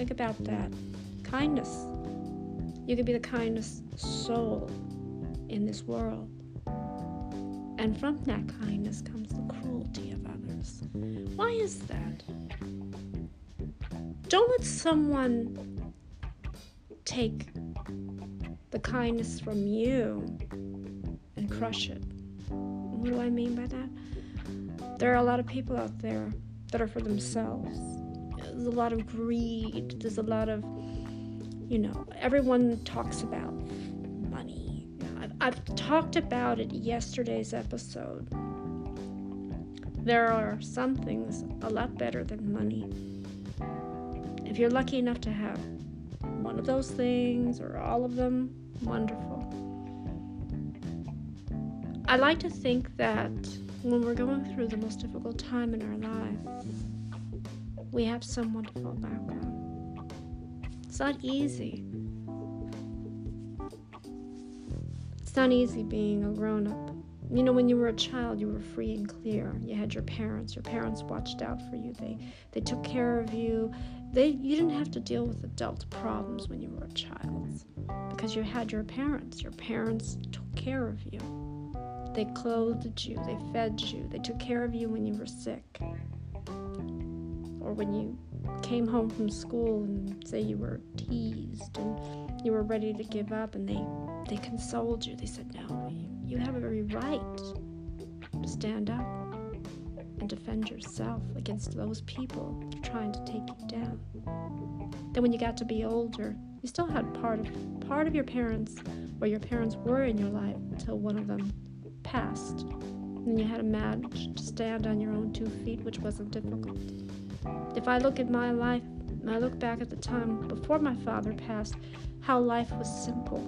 Think about that. Kindness. You could be the kindest soul in this world. And from that kindness comes the cruelty of others. Why is that? Don't let someone take the kindness from you and crush it. What do I mean by that? There are a lot of people out there that are for themselves. There's a lot of greed. There's a lot of, you know, everyone talks about money. I've, I've talked about it yesterday's episode. There are some things a lot better than money. If you're lucky enough to have one of those things or all of them, wonderful. I like to think that when we're going through the most difficult time in our life, we have someone to fall back on. It's not easy. It's not easy being a grown up. You know, when you were a child, you were free and clear. You had your parents. Your parents watched out for you. They they took care of you. They you didn't have to deal with adult problems when you were a child because you had your parents. Your parents took care of you. They clothed you, they fed you, they took care of you when you were sick. Or when you came home from school and say you were teased and you were ready to give up and they they consoled you. They said, "No, you have every right to stand up and defend yourself against those people trying to take you down." Then when you got to be older, you still had part of part of your parents or your parents were in your life until one of them passed. And you had to manage to stand on your own two feet, which wasn't difficult. If I look at my life, I look back at the time before my father passed, how life was simple.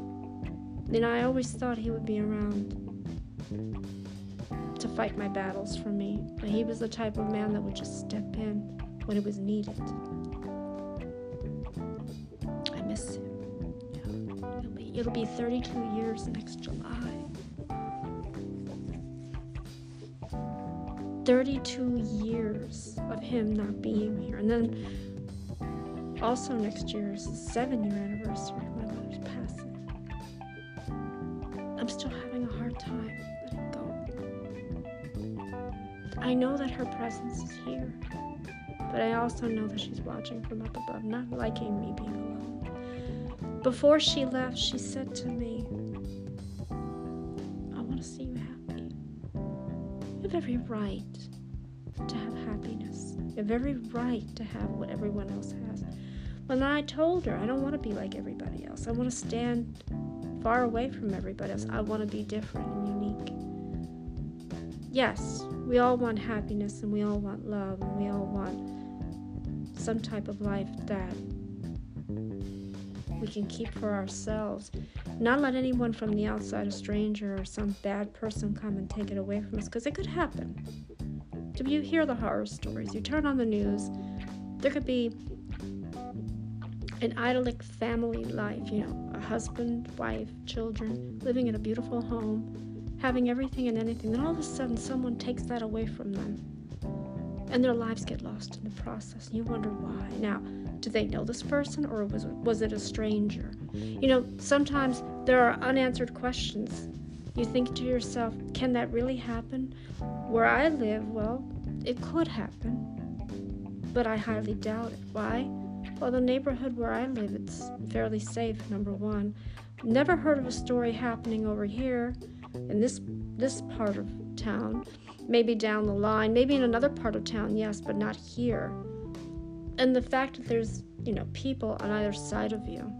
And I always thought he would be around to fight my battles for me. But he was the type of man that would just step in when it was needed. I miss him. It'll be, it'll be 32 years next July. 32 years of him not being here. And then also next year is the seven year anniversary of my mother's passing. I'm still having a hard time letting go. I know that her presence is here, but I also know that she's watching from up above, not liking me being alone. Before she left, she said to me, Every right to have happiness. You have every right to have what everyone else has. When I told her I don't want to be like everybody else, I want to stand far away from everybody else. I want to be different and unique. Yes, we all want happiness and we all want love and we all want some type of life that we can keep for ourselves. Not let anyone from the outside, a stranger or some bad person, come and take it away from us because it could happen. Do you hear the horror stories? You turn on the news, there could be an idyllic family life, you know, a husband, wife, children, living in a beautiful home, having everything and anything. Then all of a sudden, someone takes that away from them. And their lives get lost in the process. And you wonder why. Now, do they know this person or was, was it a stranger? You know, sometimes there are unanswered questions. You think to yourself, can that really happen? Where I live, well, it could happen, but I highly doubt it. Why? Well, the neighborhood where I live, it's fairly safe, number one. Never heard of a story happening over here in this this part of town. Maybe down the line, maybe in another part of town, yes, but not here. And the fact that there's, you know, people on either side of you,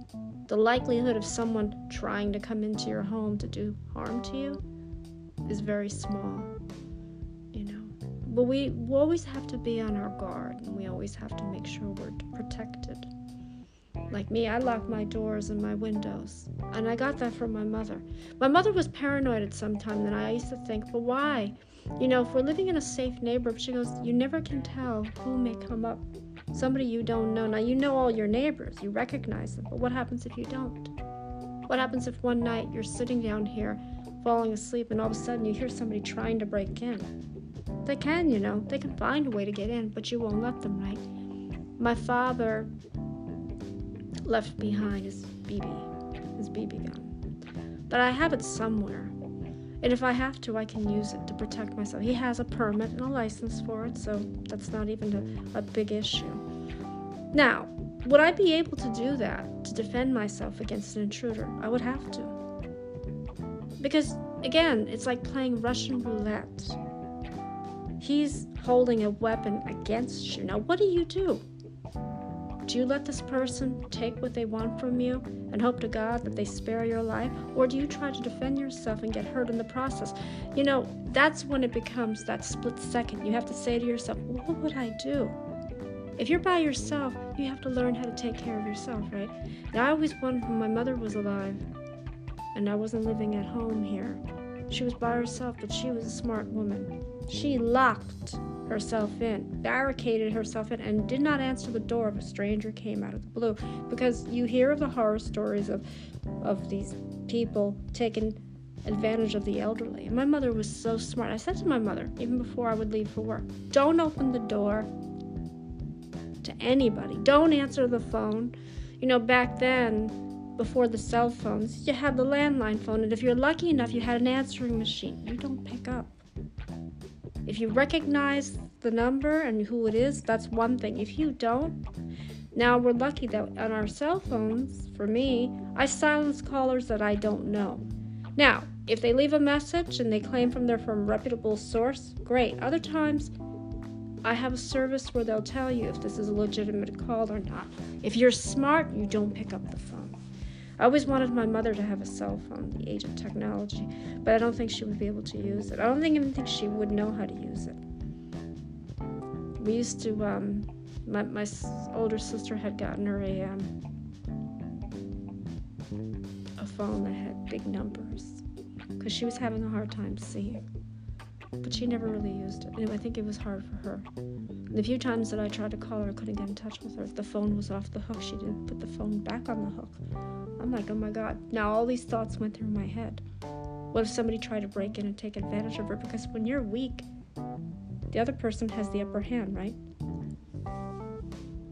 the likelihood of someone trying to come into your home to do harm to you is very small. You know. But we, we always have to be on our guard and we always have to make sure we're protected. Like me, I lock my doors and my windows. And I got that from my mother. My mother was paranoid at some time, and I used to think, well, why? You know, if we're living in a safe neighborhood, she goes, you never can tell who may come up. Somebody you don't know. Now, you know all your neighbors, you recognize them, but what happens if you don't? What happens if one night you're sitting down here falling asleep and all of a sudden you hear somebody trying to break in? They can, you know, they can find a way to get in, but you won't let them, right? My father left behind his BB, his BB gun. But I have it somewhere. And if I have to, I can use it to protect myself. He has a permit and a license for it, so that's not even a, a big issue. Now, would I be able to do that to defend myself against an intruder? I would have to. Because, again, it's like playing Russian roulette. He's holding a weapon against you. Now, what do you do? Do you let this person take what they want from you and hope to God that they spare your life? Or do you try to defend yourself and get hurt in the process? You know, that's when it becomes that split second. You have to say to yourself, what would I do? If you're by yourself, you have to learn how to take care of yourself, right? Now, I always wondered when my mother was alive and I wasn't living at home here. She was by herself, but she was a smart woman. She locked herself in, barricaded herself in, and did not answer the door if a stranger came out of the blue. Because you hear of the horror stories of, of these people taking advantage of the elderly. And my mother was so smart. I said to my mother, even before I would leave for work, don't open the door to anybody. Don't answer the phone. You know, back then, before the cell phones, you had the landline phone, and if you're lucky enough, you had an answering machine. You don't pick up. If you recognize the number and who it is, that's one thing. If you don't, now we're lucky that on our cell phones, for me, I silence callers that I don't know. Now, if they leave a message and they claim from they're from reputable source, great. Other times, I have a service where they'll tell you if this is a legitimate call or not. If you're smart, you don't pick up the phone. I always wanted my mother to have a cell phone, the age of technology, but I don't think she would be able to use it. I don't think even think she would know how to use it. We used to, um, my, my older sister had gotten her a, um, a phone that had big numbers because she was having a hard time seeing. But she never really used it. Anyway, I think it was hard for her. The few times that I tried to call her, I couldn't get in touch with her. The phone was off the hook. She didn't put the phone back on the hook. I'm like, oh my god. Now all these thoughts went through my head. What if somebody tried to break in and take advantage of her? Because when you're weak, the other person has the upper hand, right?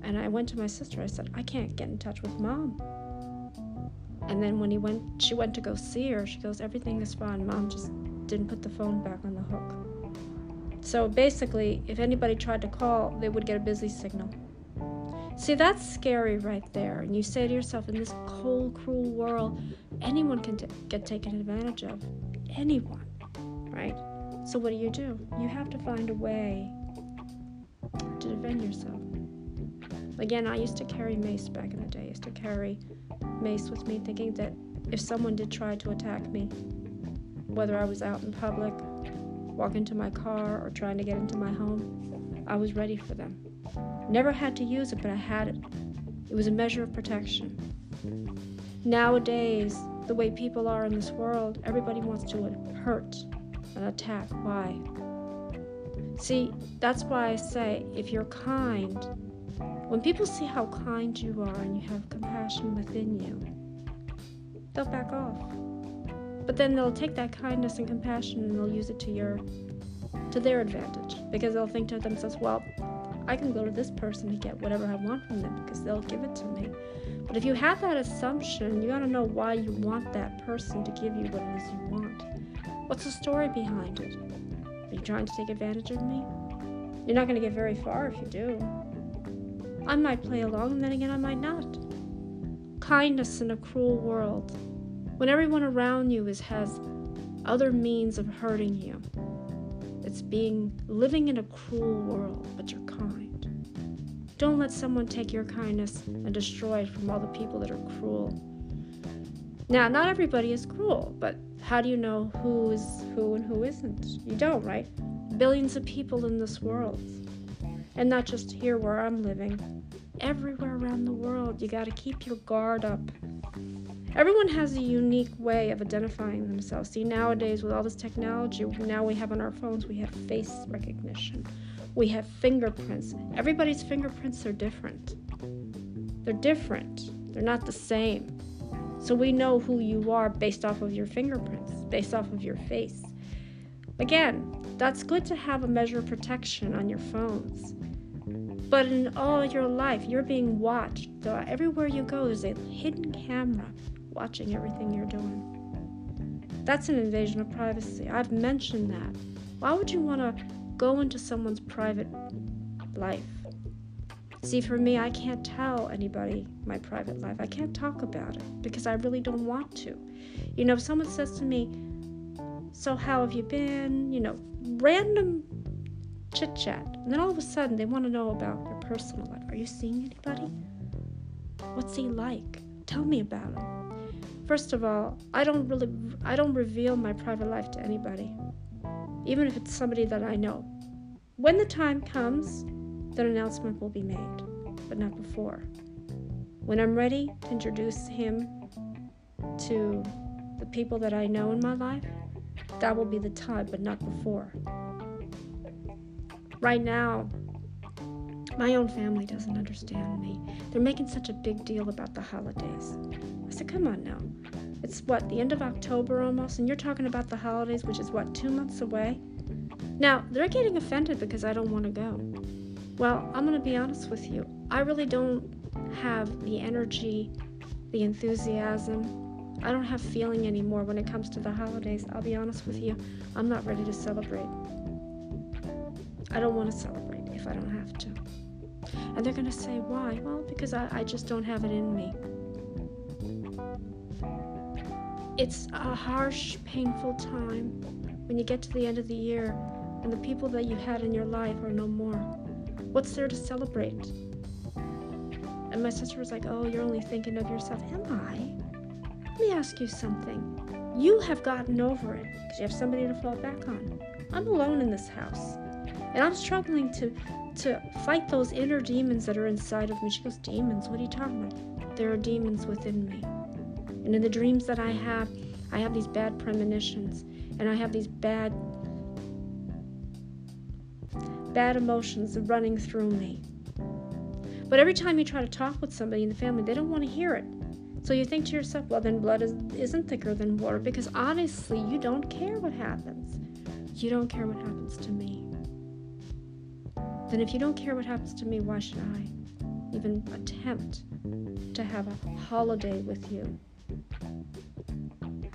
And I went to my sister. I said, I can't get in touch with mom. And then when he went, she went to go see her. She goes, everything is fine. Mom just didn't put the phone back on the hook. So basically, if anybody tried to call, they would get a busy signal. See, that's scary right there. And you say to yourself, in this cold, cruel world, anyone can t- get taken advantage of. Anyone, right? So what do you do? You have to find a way to defend yourself. Again, I used to carry mace back in the day. I used to carry mace with me, thinking that if someone did try to attack me, whether I was out in public walking to my car or trying to get into my home, I was ready for them. Never had to use it, but I had it. It was a measure of protection. Nowadays, the way people are in this world, everybody wants to hurt and attack. Why? See, that's why I say if you're kind, when people see how kind you are and you have compassion within you, they'll back off. But then they'll take that kindness and compassion and they'll use it to your to their advantage because they'll think to themselves, well, I can go to this person to get whatever I want from them because they'll give it to me. But if you have that assumption, you got to know why you want that person to give you what it is you want. What's the story behind it? Are you trying to take advantage of me? You're not going to get very far if you do. I might play along, and then again, I might not. Kindness in a cruel world when everyone around you is has other means of hurting you. It's being living in a cruel world, but you're kind. Don't let someone take your kindness and destroy it from all the people that are cruel. Now, not everybody is cruel, but how do you know who is who and who isn't? You don't, right? Billions of people in this world. And not just here where I'm living. Everywhere around the world, you got to keep your guard up Everyone has a unique way of identifying themselves. See, nowadays, with all this technology, now we have on our phones, we have face recognition, we have fingerprints. Everybody's fingerprints are different. They're different, they're not the same. So we know who you are based off of your fingerprints, based off of your face. Again, that's good to have a measure of protection on your phones. But in all your life, you're being watched. Everywhere you go, there's a hidden camera watching everything you're doing. That's an invasion of privacy. I've mentioned that. Why would you want to go into someone's private life? See, for me, I can't tell anybody my private life. I can't talk about it because I really don't want to. You know, if someone says to me, So, how have you been? You know, random chit chat. And then all of a sudden, they want to know about your personal life. Are you seeing anybody? What's he like? Tell me about him. First of all, I don't really I don't reveal my private life to anybody. Even if it's somebody that I know. When the time comes, that announcement will be made, but not before. When I'm ready to introduce him to the people that I know in my life, that will be the time, but not before. Right now, my own family doesn't understand me. They're making such a big deal about the holidays. I said, come on now. It's what, the end of October almost, and you're talking about the holidays, which is what, two months away? Now, they're getting offended because I don't want to go. Well, I'm going to be honest with you. I really don't have the energy, the enthusiasm. I don't have feeling anymore when it comes to the holidays. I'll be honest with you. I'm not ready to celebrate. I don't want to celebrate if I don't have to. And they're going to say, why? Well, because I, I just don't have it in me. It's a harsh, painful time when you get to the end of the year and the people that you had in your life are no more. What's there to celebrate? And my sister was like, Oh, you're only thinking of yourself. Am I? Let me ask you something. You have gotten over it because you have somebody to fall back on. I'm alone in this house. And I'm struggling to to fight those inner demons that are inside of me. She goes, Demons? What are you talking about? There are demons within me. And in the dreams that I have, I have these bad premonitions and I have these bad bad emotions running through me. But every time you try to talk with somebody in the family, they don't want to hear it. So you think to yourself, well, then blood is, isn't thicker than water because honestly, you don't care what happens. You don't care what happens to me. Then, if you don't care what happens to me, why should I even attempt to have a holiday with you?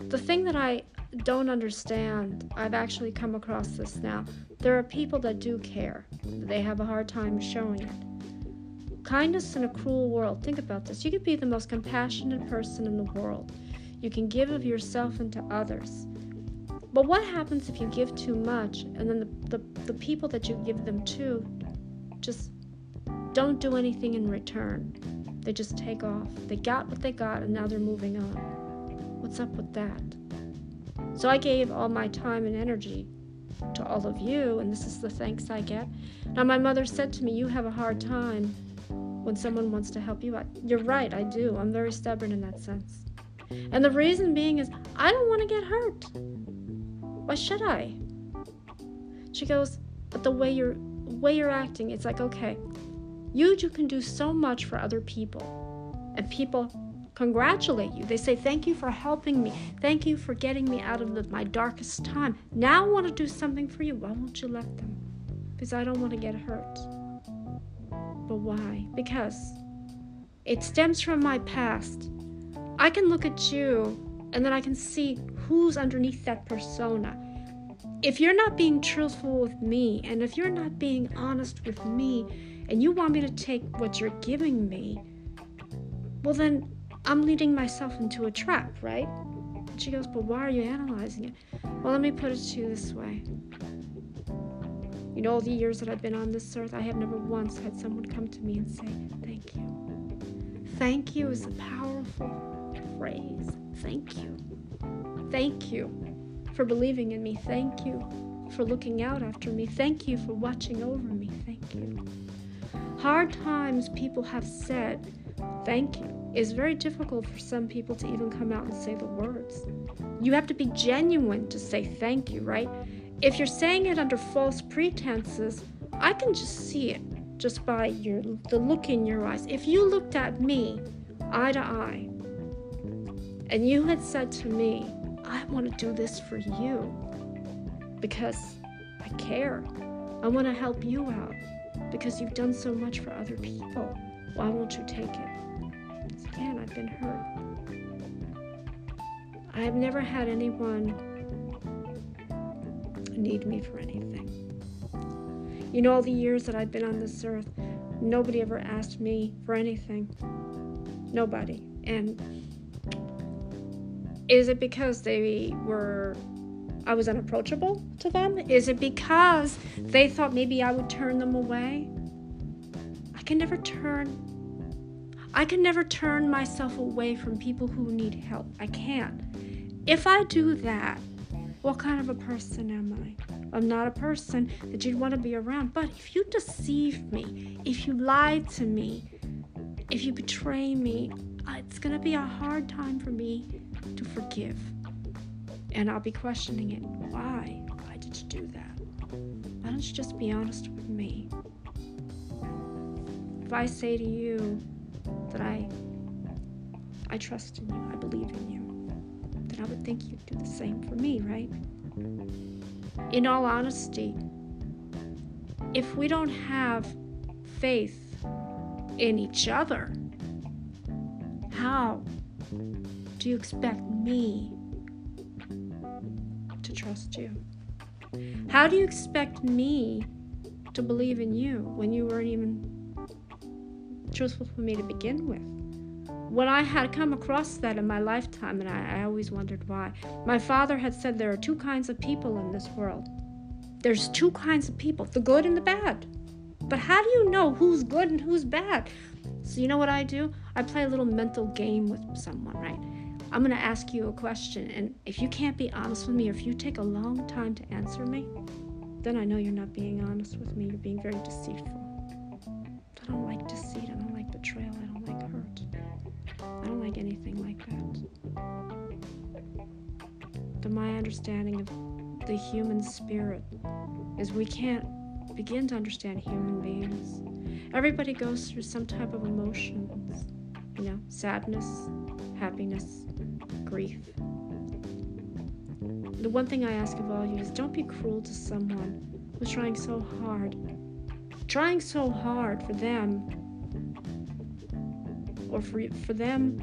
The thing that I don't understand, I've actually come across this now. There are people that do care, but they have a hard time showing it. Kindness in a cruel world. Think about this. You could be the most compassionate person in the world. You can give of yourself into others. But what happens if you give too much and then the, the, the people that you give them to just don't do anything in return? They just take off. They got what they got and now they're moving on. What's up with that? So I gave all my time and energy to all of you, and this is the thanks I get. Now, my mother said to me, You have a hard time when someone wants to help you. You're right, I do. I'm very stubborn in that sense. And the reason being is, I don't want to get hurt. Why should I? She goes, But the way you're way you're acting, it's like, okay, you, you can do so much for other people. And people congratulate you. They say, Thank you for helping me. Thank you for getting me out of the, my darkest time. Now I want to do something for you. Why won't you let them? Because I don't want to get hurt. But why? Because it stems from my past. I can look at you and then I can see who's underneath that persona. If you're not being truthful with me, and if you're not being honest with me, and you want me to take what you're giving me, well, then I'm leading myself into a trap, right? And she goes, But why are you analyzing it? Well, let me put it to you this way. In all the years that I've been on this earth, I have never once had someone come to me and say, Thank you. Thank you is a powerful phrase. Thank you. Thank you for believing in me. Thank you for looking out after me. Thank you for watching over me. Thank you. Hard times people have said, Thank you it's very difficult for some people to even come out and say the words. You have to be genuine to say thank you, right? If you're saying it under false pretenses, I can just see it just by your the look in your eyes. If you looked at me eye to eye and you had said to me, I want to do this for you because I care. I want to help you out because you've done so much for other people. Why won't you take it? again, I've been hurt. I've never had anyone need me for anything. You know, all the years that I've been on this earth, nobody ever asked me for anything. Nobody. And is it because they were I was unapproachable to them? Is it because they thought maybe I would turn them away? I can never turn I can never turn myself away from people who need help. I can't. If I do that, what kind of a person am I? I'm not a person that you'd want to be around. But if you deceive me, if you lie to me, if you betray me, it's going to be a hard time for me to forgive. And I'll be questioning it. Why? Why did you do that? Why don't you just be honest with me? If I say to you that I I trust in you, I believe in you, then I would think you'd do the same for me, right? In all honesty, if we don't have faith in each other, how do you expect me to trust you? How do you expect me to believe in you when you weren't even truthful for me to begin with? When I had come across that in my lifetime, and I, I always wondered why, my father had said there are two kinds of people in this world. There's two kinds of people, the good and the bad. But how do you know who's good and who's bad? So, you know what I do? I play a little mental game with someone, right? I'm going to ask you a question, and if you can't be honest with me, or if you take a long time to answer me, then I know you're not being honest with me. You're being very deceitful. I don't like deceit. I don't like betrayal. I don't like hurt. I don't like anything like that. The my understanding of the human spirit is we can't begin to understand human beings. Everybody goes through some type of emotions, you know, sadness, happiness, grief. The one thing I ask of all you is don't be cruel to someone who's trying so hard, trying so hard for them, or for, for them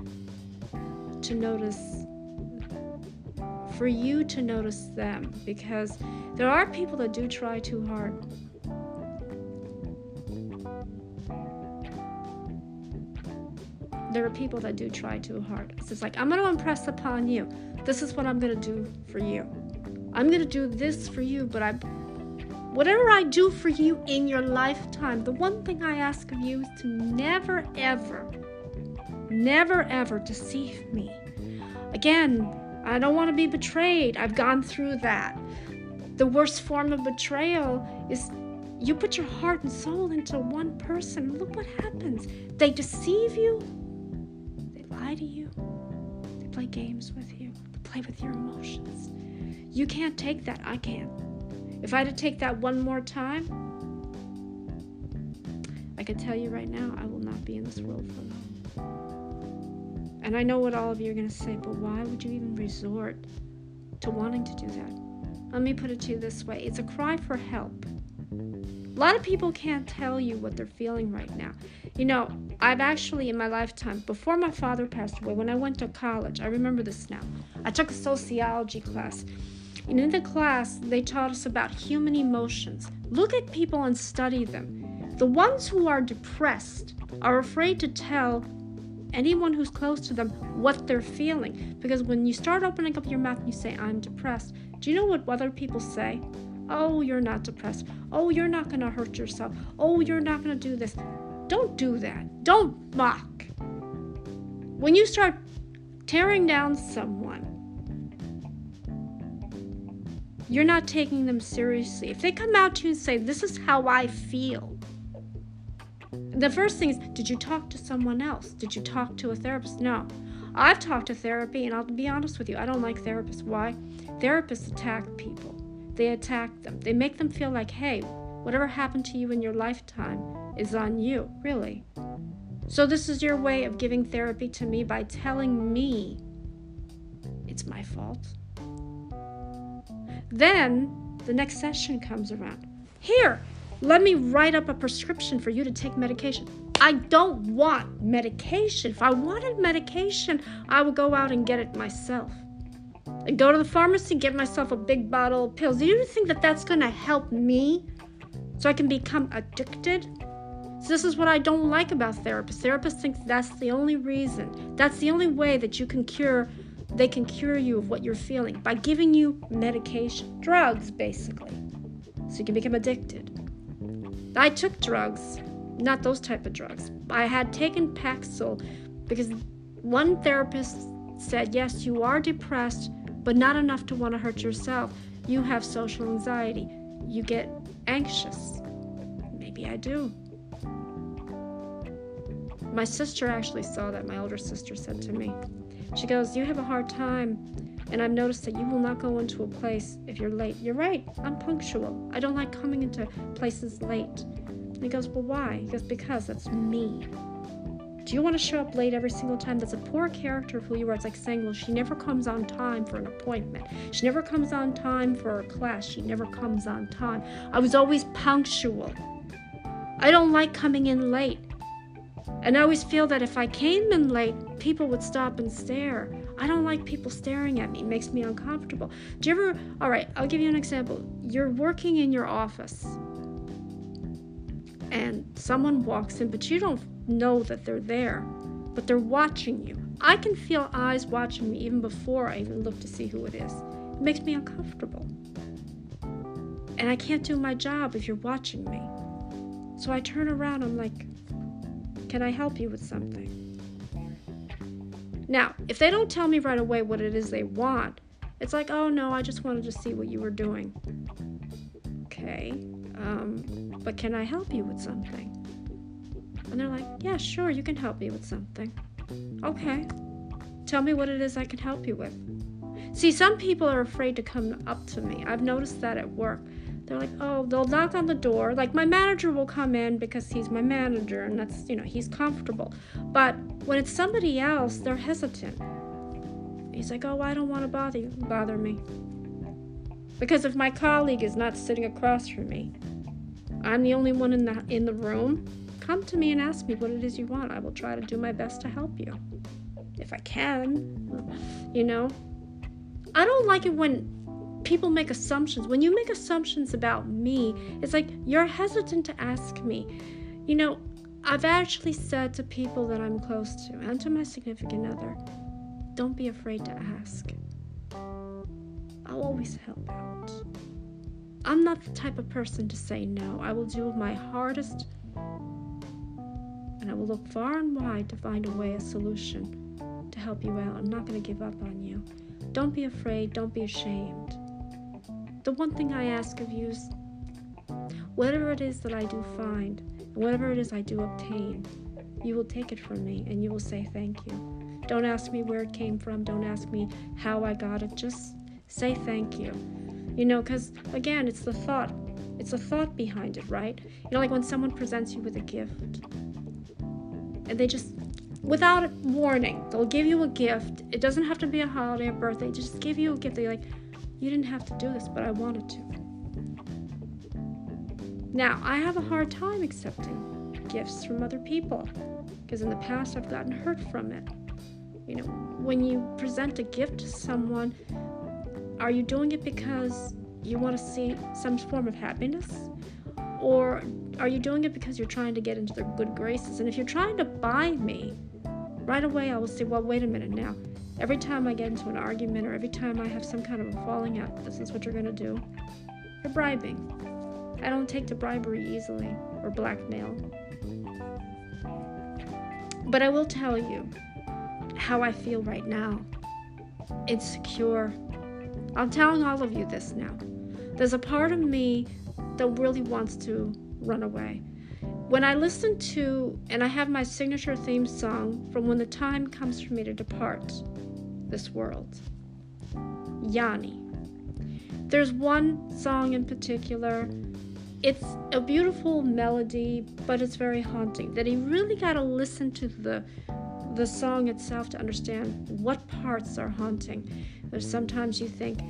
to notice, for you to notice them, because there are people that do try too hard. There are people that do try too hard. It's like, I'm going to impress upon you. This is what I'm going to do for you. I'm going to do this for you, but I whatever I do for you in your lifetime, the one thing I ask of you is to never ever never ever deceive me. Again, I don't want to be betrayed. I've gone through that. The worst form of betrayal is you put your heart and soul into one person. Look what happens. They deceive you, lie to you, they play games with you, they play with your emotions. You can't take that. I can't. If I had to take that one more time, I can tell you right now, I will not be in this world for long. And I know what all of you are going to say, but why would you even resort to wanting to do that? Let me put it to you this way it's a cry for help. A lot of people can't tell you what they're feeling right now. You know, I've actually, in my lifetime, before my father passed away, when I went to college, I remember this now. I took a sociology class. And in the class, they taught us about human emotions. Look at people and study them. The ones who are depressed are afraid to tell anyone who's close to them what they're feeling. Because when you start opening up your mouth and you say, I'm depressed, do you know what other people say? Oh, you're not depressed. Oh, you're not going to hurt yourself. Oh, you're not going to do this. Don't do that. Don't mock. When you start tearing down someone, you're not taking them seriously. If they come out to you and say, This is how I feel, the first thing is, Did you talk to someone else? Did you talk to a therapist? No. I've talked to therapy, and I'll be honest with you, I don't like therapists. Why? Therapists attack people, they attack them, they make them feel like, Hey, whatever happened to you in your lifetime, is on you, really. So, this is your way of giving therapy to me by telling me it's my fault. Then the next session comes around. Here, let me write up a prescription for you to take medication. I don't want medication. If I wanted medication, I would go out and get it myself. I go to the pharmacy, get myself a big bottle of pills. Do you think that that's going to help me so I can become addicted? So this is what I don't like about therapists. Therapists think that's the only reason. That's the only way that you can cure they can cure you of what you're feeling by giving you medication, drugs basically. So you can become addicted. I took drugs, not those type of drugs. I had taken Paxil because one therapist said, "Yes, you are depressed, but not enough to want to hurt yourself. You have social anxiety. You get anxious." Maybe I do. My sister actually saw that, my older sister said to me. She goes, You have a hard time, and I've noticed that you will not go into a place if you're late. You're right, I'm punctual. I don't like coming into places late. And he goes, Well, why? He goes, Because that's me. Do you want to show up late every single time? That's a poor character of who you are. It's like saying, Well, she never comes on time for an appointment. She never comes on time for a class. She never comes on time. I was always punctual. I don't like coming in late. And I always feel that if I came in late, people would stop and stare. I don't like people staring at me. It makes me uncomfortable. Do you ever, all right, I'll give you an example. You're working in your office and someone walks in, but you don't know that they're there, but they're watching you. I can feel eyes watching me even before I even look to see who it is. It makes me uncomfortable. And I can't do my job if you're watching me. So I turn around, I'm like, can I help you with something? Now, if they don't tell me right away what it is they want, it's like, oh no, I just wanted to see what you were doing. Okay, um, but can I help you with something? And they're like, yeah, sure, you can help me with something. Okay, tell me what it is I can help you with. See, some people are afraid to come up to me. I've noticed that at work. They're like, oh, they'll knock on the door. Like, my manager will come in because he's my manager and that's, you know, he's comfortable. But when it's somebody else, they're hesitant. He's like, oh, I don't want to bother you, bother me. Because if my colleague is not sitting across from me, I'm the only one in the in the room. Come to me and ask me what it is you want. I will try to do my best to help you. If I can. You know? I don't like it when people make assumptions. When you make assumptions about me, it's like you're hesitant to ask me. You know, I've actually said to people that I'm close to and to my significant other, don't be afraid to ask. I'll always help out. I'm not the type of person to say no. I will do my hardest and I will look far and wide to find a way, a solution to help you out. I'm not going to give up on you. Don't be afraid, don't be ashamed. The one thing I ask of you is whatever it is that I do find, whatever it is I do obtain, you will take it from me and you will say thank you. Don't ask me where it came from, don't ask me how I got it, just say thank you. You know, because again, it's the thought. It's the thought behind it, right? You know, like when someone presents you with a gift and they just without warning, they'll give you a gift. It doesn't have to be a holiday or birthday, just give you a gift. They're like, you didn't have to do this, but I wanted to. Now, I have a hard time accepting gifts from other people because in the past I've gotten hurt from it. You know, when you present a gift to someone, are you doing it because you want to see some form of happiness? Or are you doing it because you're trying to get into their good graces? And if you're trying to buy me, right away I will say, well, wait a minute now. Every time I get into an argument or every time I have some kind of a falling out, this is what you're going to do. You're bribing. I don't take to bribery easily or blackmail. But I will tell you how I feel right now. Insecure. I'm telling all of you this now. There's a part of me that really wants to run away. When I listen to, and I have my signature theme song from When the Time Comes for Me to Depart, this world. Yanni. There's one song in particular. It's a beautiful melody, but it's very haunting. That you really got to listen to the the song itself to understand what parts are haunting. There's sometimes you think,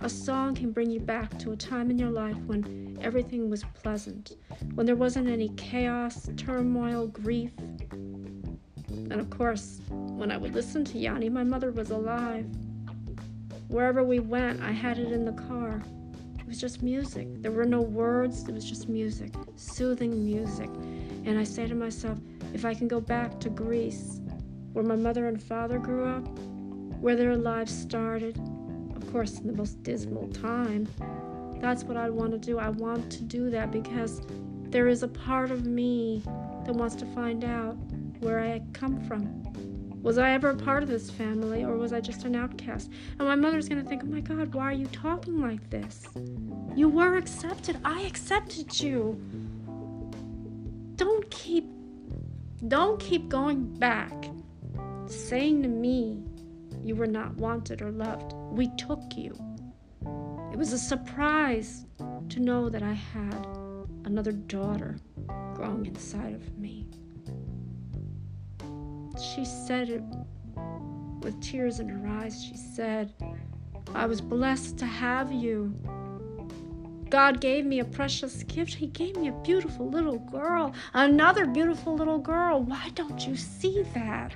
A song can bring you back to a time in your life when everything was pleasant, when there wasn't any chaos, turmoil, grief. And of course, when I would listen to Yanni, my mother was alive. Wherever we went, I had it in the car. It was just music. There were no words, it was just music, soothing music. And I say to myself, if I can go back to Greece, where my mother and father grew up, where their lives started, of course, in the most dismal time, that's what I want to do. I want to do that because there is a part of me that wants to find out where I come from. Was I ever a part of this family or was I just an outcast? And my mother's going to think, oh my God, why are you talking like this? You were accepted. I accepted you. Don't keep don't keep going back saying to me you were not wanted or loved. We took you. It was a surprise to know that I had another daughter growing inside of me. She said it with tears in her eyes. She said, I was blessed to have you. God gave me a precious gift. He gave me a beautiful little girl, another beautiful little girl. Why don't you see that?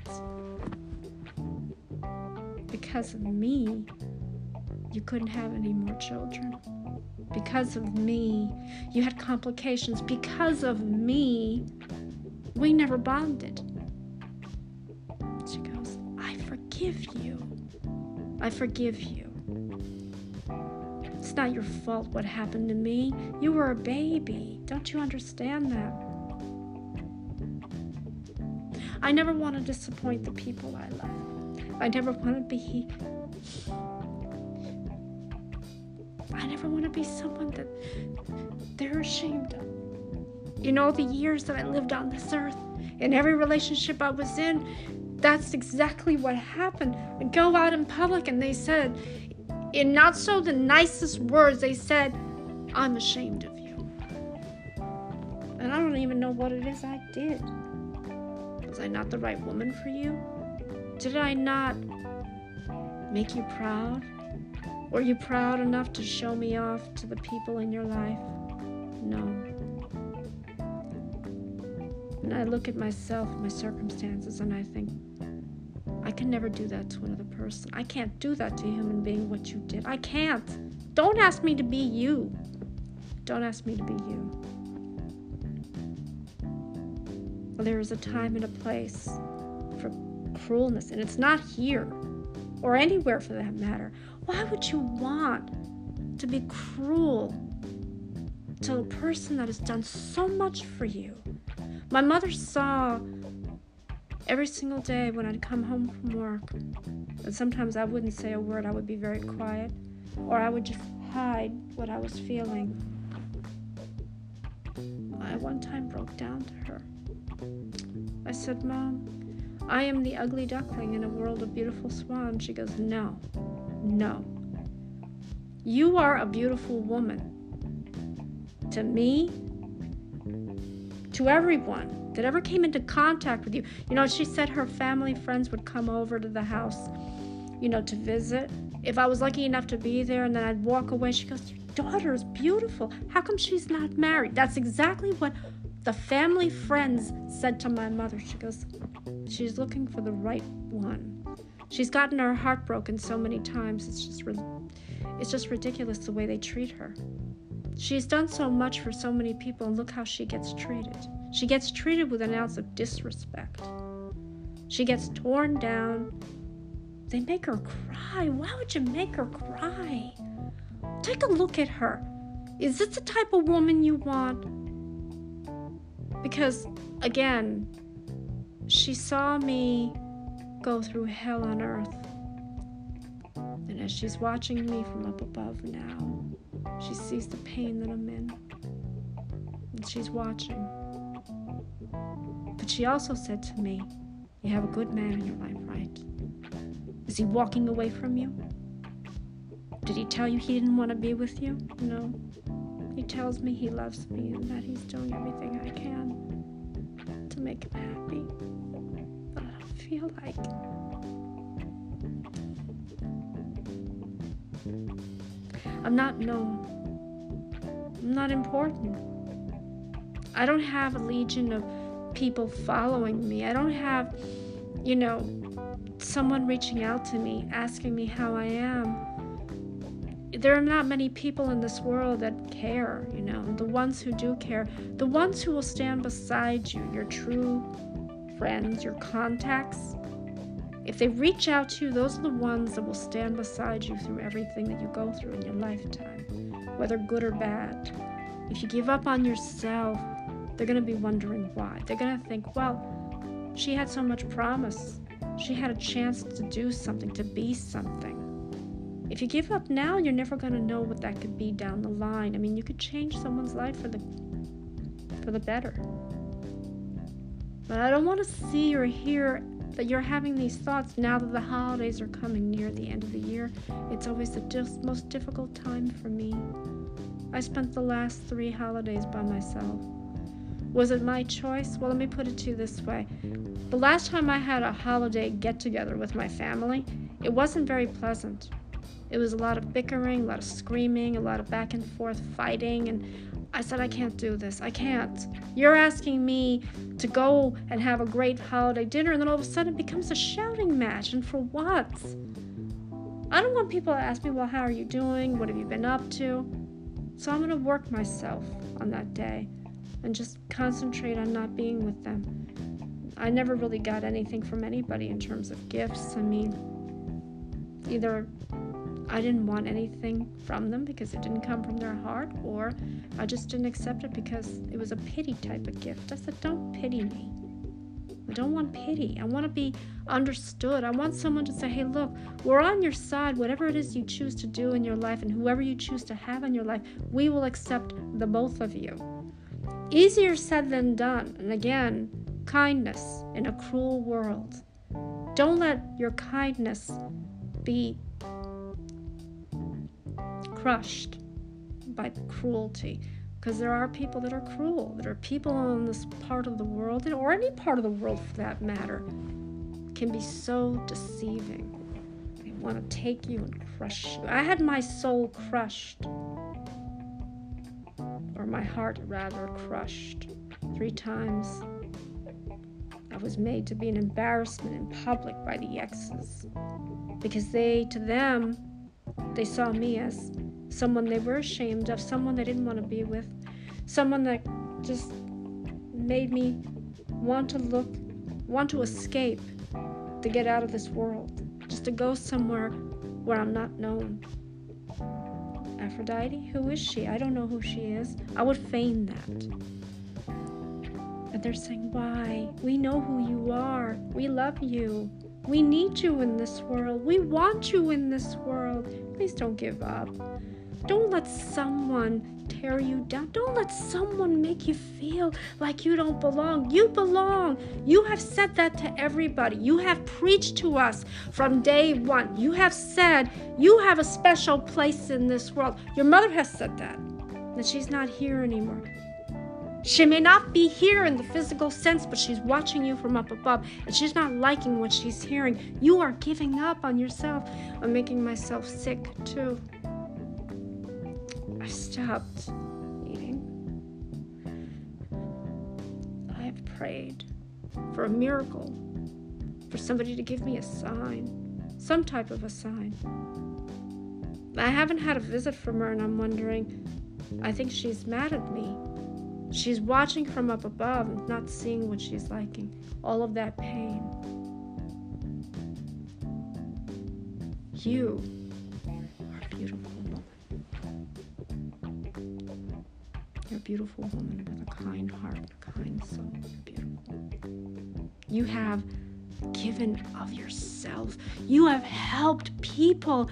Because of me, you couldn't have any more children. Because of me, you had complications. Because of me, we never bonded. She goes, I forgive you. I forgive you. It's not your fault what happened to me. You were a baby. Don't you understand that? I never want to disappoint the people I love. I never want to be. I never want to be someone that they're ashamed of. In all the years that I lived on this earth, in every relationship I was in, that's exactly what happened. I go out in public and they said, in not so the nicest words, they said, I'm ashamed of you. And I don't even know what it is I did. Was I not the right woman for you? Did I not make you proud? Were you proud enough to show me off to the people in your life? No. And I look at myself, my circumstances, and I think, I can never do that to another person. I can't do that to a human being what you did. I can't. Don't ask me to be you. Don't ask me to be you. There is a time and a place for cruelness, and it's not here or anywhere for that matter. Why would you want to be cruel to a person that has done so much for you? My mother saw every single day when I'd come home from work. And sometimes I wouldn't say a word, I would be very quiet, or I would just hide what I was feeling. I one time broke down to her. I said, Mom, I am the ugly duckling in a world of beautiful swans. She goes, No, no. You are a beautiful woman. To me, to everyone that ever came into contact with you. You know, she said her family friends would come over to the house, you know, to visit. If I was lucky enough to be there and then I'd walk away, she goes, Your daughter is beautiful. How come she's not married? That's exactly what the family friends said to my mother. She goes, She's looking for the right one. She's gotten her heart broken so many times. It's just, it's just ridiculous the way they treat her. She's done so much for so many people, and look how she gets treated. She gets treated with an ounce of disrespect. She gets torn down. They make her cry. Why would you make her cry? Take a look at her. Is this the type of woman you want? Because, again, she saw me go through hell on earth. And as she's watching me from up above now, she sees the pain that I'm in. And she's watching. But she also said to me, You have a good man in your life, right? Is he walking away from you? Did he tell you he didn't want to be with you? No. He tells me he loves me and that he's doing everything I can to make him happy. Feel like. I'm not known. I'm not important. I don't have a legion of people following me. I don't have, you know, someone reaching out to me, asking me how I am. There are not many people in this world that care, you know. The ones who do care, the ones who will stand beside you, your true friends, your contacts, if they reach out to you, those are the ones that will stand beside you through everything that you go through in your lifetime, whether good or bad. If you give up on yourself, they're going to be wondering why. They're going to think, well, she had so much promise. She had a chance to do something, to be something. If you give up now, you're never going to know what that could be down the line. I mean, you could change someone's life for the for the better. But I don't want to see or hear that you're having these thoughts now that the holidays are coming near the end of the year. It's always the most difficult time for me. I spent the last three holidays by myself. Was it my choice? Well, let me put it to you this way. The last time I had a holiday get together with my family, it wasn't very pleasant. It was a lot of bickering, a lot of screaming, a lot of back and forth fighting, and I said, I can't do this. I can't. You're asking me to go and have a great holiday dinner, and then all of a sudden it becomes a shouting match. And for what? I don't want people to ask me, well, how are you doing? What have you been up to? So I'm going to work myself on that day and just concentrate on not being with them. I never really got anything from anybody in terms of gifts. I mean, either I didn't want anything from them because it didn't come from their heart, or I just didn't accept it because it was a pity type of gift. I said, Don't pity me. I don't want pity. I want to be understood. I want someone to say, Hey, look, we're on your side. Whatever it is you choose to do in your life and whoever you choose to have in your life, we will accept the both of you. Easier said than done. And again, kindness in a cruel world. Don't let your kindness be crushed by cruelty because there are people that are cruel. There are people in this part of the world, or any part of the world for that matter, can be so deceiving. They want to take you and crush you. I had my soul crushed, or my heart rather crushed, three times. I was made to be an embarrassment in public by the exes because they, to them, they saw me as someone they were ashamed of, someone they didn't want to be with, someone that just made me want to look, want to escape, to get out of this world, just to go somewhere where I'm not known. Aphrodite? Who is she? I don't know who she is. I would feign that. And they're saying, Why? We know who you are. We love you. We need you in this world. We want you in this world. Please don't give up. Don't let someone tear you down. Don't let someone make you feel like you don't belong. You belong. You have said that to everybody. You have preached to us from day one. You have said you have a special place in this world. Your mother has said that, that she's not here anymore. She may not be here in the physical sense, but she's watching you from up above and she's not liking what she's hearing. You are giving up on yourself. I'm making myself sick too. I stopped eating. I have prayed for a miracle, for somebody to give me a sign, some type of a sign. I haven't had a visit from her, and I'm wondering, I think she's mad at me. She's watching from up above not seeing what she's liking. All of that pain. You are a beautiful. Woman. You're a beautiful woman with a kind heart, a kind soul. You're beautiful. You have given of yourself. You have helped people.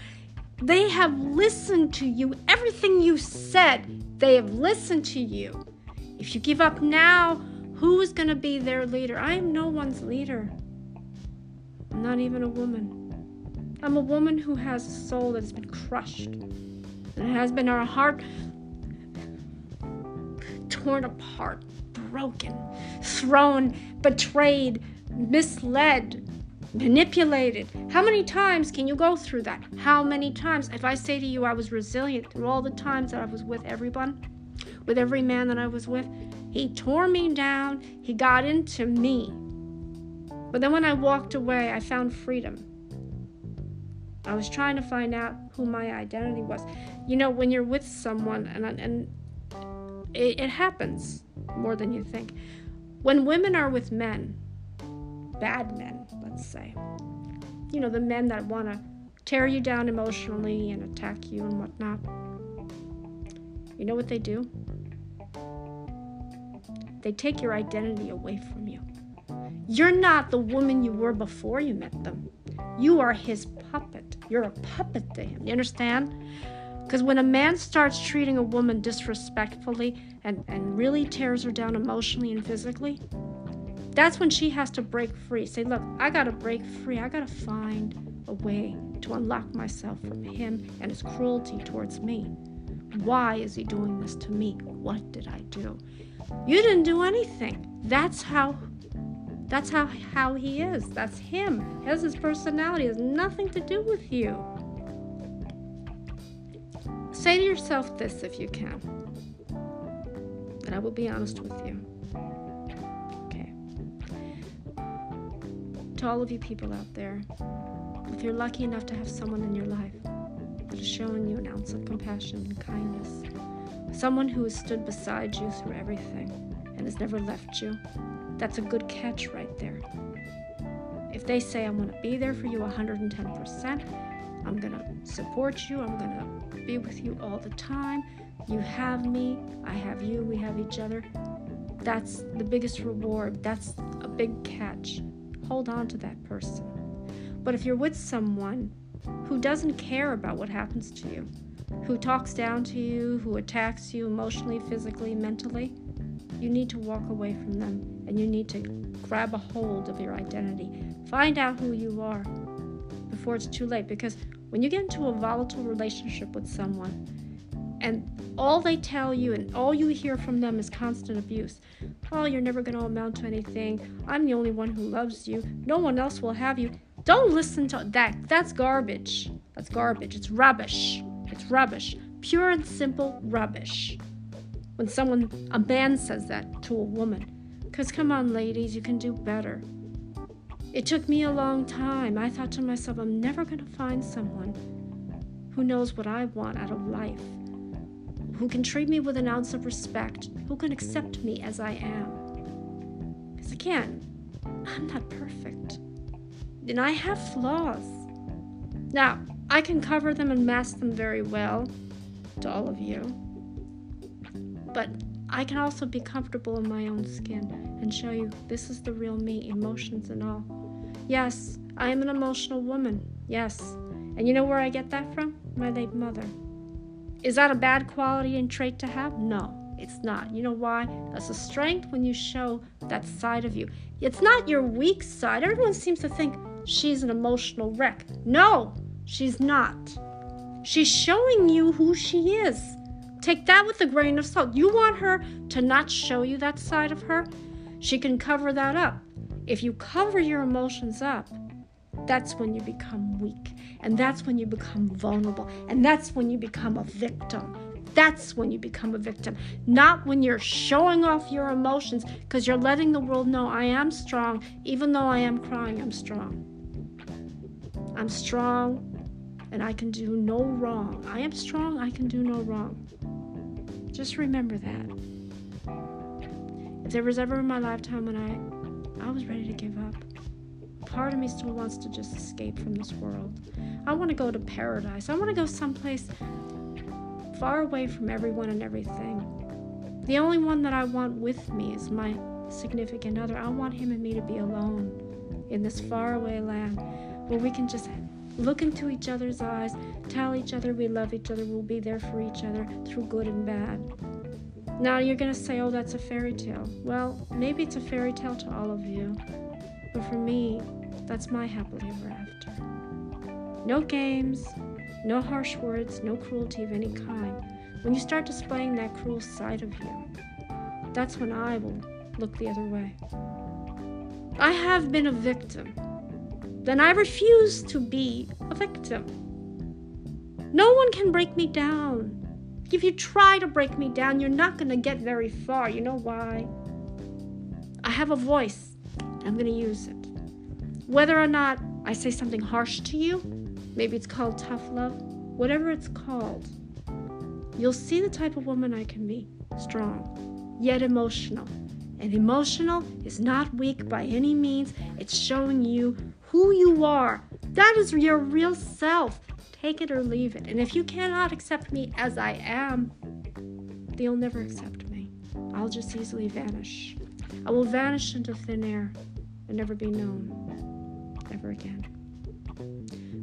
They have listened to you. Everything you said, they have listened to you. If you give up now, who's going to be their leader? I am no one's leader. I'm not even a woman. I'm a woman who has a soul that has been crushed. And has been our heart torn apart, broken, thrown, betrayed, misled, manipulated. How many times can you go through that? How many times? If I say to you I was resilient through all the times that I was with everyone, with every man that I was with, he tore me down, he got into me. But then when I walked away, I found freedom. I was trying to find out who my identity was. You know, when you're with someone, and, and it, it happens more than you think. When women are with men, bad men, let's say, you know, the men that want to tear you down emotionally and attack you and whatnot, you know what they do? They take your identity away from you. You're not the woman you were before you met them. You are his puppet. You're a puppet to him. You understand? Because when a man starts treating a woman disrespectfully and, and really tears her down emotionally and physically, that's when she has to break free. Say, look, I got to break free. I got to find a way to unlock myself from him and his cruelty towards me. Why is he doing this to me? What did I do? You didn't do anything. That's how that's how how he is. That's him. Has his personality. It has nothing to do with you. Say to yourself this if you can. And I will be honest with you. Okay. To all of you people out there, if you're lucky enough to have someone in your life that is showing you an ounce of compassion and kindness, someone who has stood beside you through everything and has never left you, that's a good catch right there. If they say, I'm going to be there for you 110%, I'm going to support you, I'm going to be with you all the time, you have me, I have you, we have each other. That's the biggest reward. That's a big catch. Hold on to that person. But if you're with someone who doesn't care about what happens to you, who talks down to you, who attacks you emotionally, physically, mentally, you need to walk away from them and you need to grab a hold of your identity. Find out who you are before it's too late because when you get into a volatile relationship with someone and all they tell you and all you hear from them is constant abuse. Oh, you're never going to amount to anything. I'm the only one who loves you. No one else will have you. Don't listen to that. That's garbage. That's garbage. It's rubbish. It's rubbish. Pure and simple rubbish. When someone, a man says that to a woman. Because come on, ladies, you can do better. It took me a long time. I thought to myself, I'm never going to find someone who knows what I want out of life, who can treat me with an ounce of respect, who can accept me as I am. Because again, I'm not perfect. And I have flaws. Now, I can cover them and mask them very well to all of you. But I can also be comfortable in my own skin and show you this is the real me, emotions and all. Yes, I am an emotional woman. Yes. And you know where I get that from? My late mother. Is that a bad quality and trait to have? No, it's not. You know why? That's a strength when you show that side of you. It's not your weak side. Everyone seems to think she's an emotional wreck. No, She's not. She's showing you who she is. Take that with a grain of salt. You want her to not show you that side of her? She can cover that up. If you cover your emotions up, that's when you become weak. And that's when you become vulnerable. And that's when you become a victim. That's when you become a victim. Not when you're showing off your emotions because you're letting the world know I am strong. Even though I am crying, I'm strong. I'm strong and I can do no wrong. I am strong, I can do no wrong. Just remember that. If there was ever in my lifetime when I I was ready to give up, part of me still wants to just escape from this world. I want to go to paradise. I want to go someplace far away from everyone and everything. The only one that I want with me is my significant other. I want him and me to be alone in this faraway land where we can just look into each other's eyes, tell each other we love each other, we'll be there for each other through good and bad. Now you're going to say, oh, that's a fairy tale. Well, maybe it's a fairy tale to all of you, but for me, that's my happily ever after. No games, no harsh words, no cruelty of any kind. When you start displaying that cruel side of you, that's when I will look the other way. I have been a victim then I refuse to be a victim. No one can break me down. If you try to break me down, you're not to get very far. You know why? I have a voice. I'm to use it. Whether or not I say something harsh to you, maybe it's called tough love, whatever it's called, you'll see the type of woman I can be strong, yet emotional. And emotional is not weak by any means, it's showing you who you are. That is your real self. Take it or leave it. And if you cannot accept me as I am, then you'll never accept me. I'll just easily vanish. I will vanish into thin air and never be known ever again.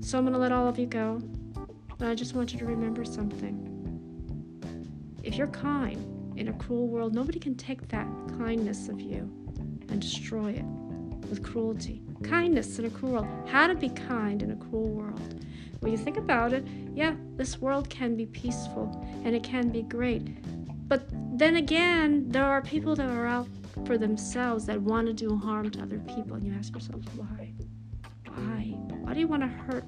So I'm going to let all of you go. And I just want you to remember something. If you're kind in a cruel world, nobody can take that kindness of you and destroy it with cruelty. Kindness in a cruel world. How to be kind in a cruel world. When you think about it, yeah, this world can be peaceful and it can be great. But then again, there are people that are out for themselves that want to do harm to other people, and you ask yourself, why? Why? Why do you want to hurt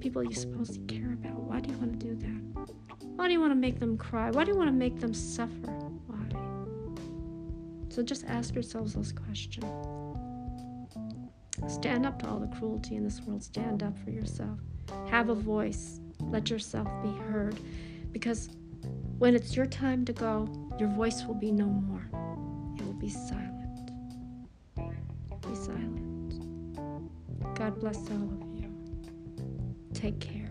people you supposedly care about? Why do you want to do that? Why do you want to make them cry? Why do you want to make them suffer? Why? So just ask yourselves those questions. Stand up to all the cruelty in this world. Stand up for yourself. Have a voice. Let yourself be heard. Because when it's your time to go, your voice will be no more. It will be silent. Be silent. God bless all of you. Take care.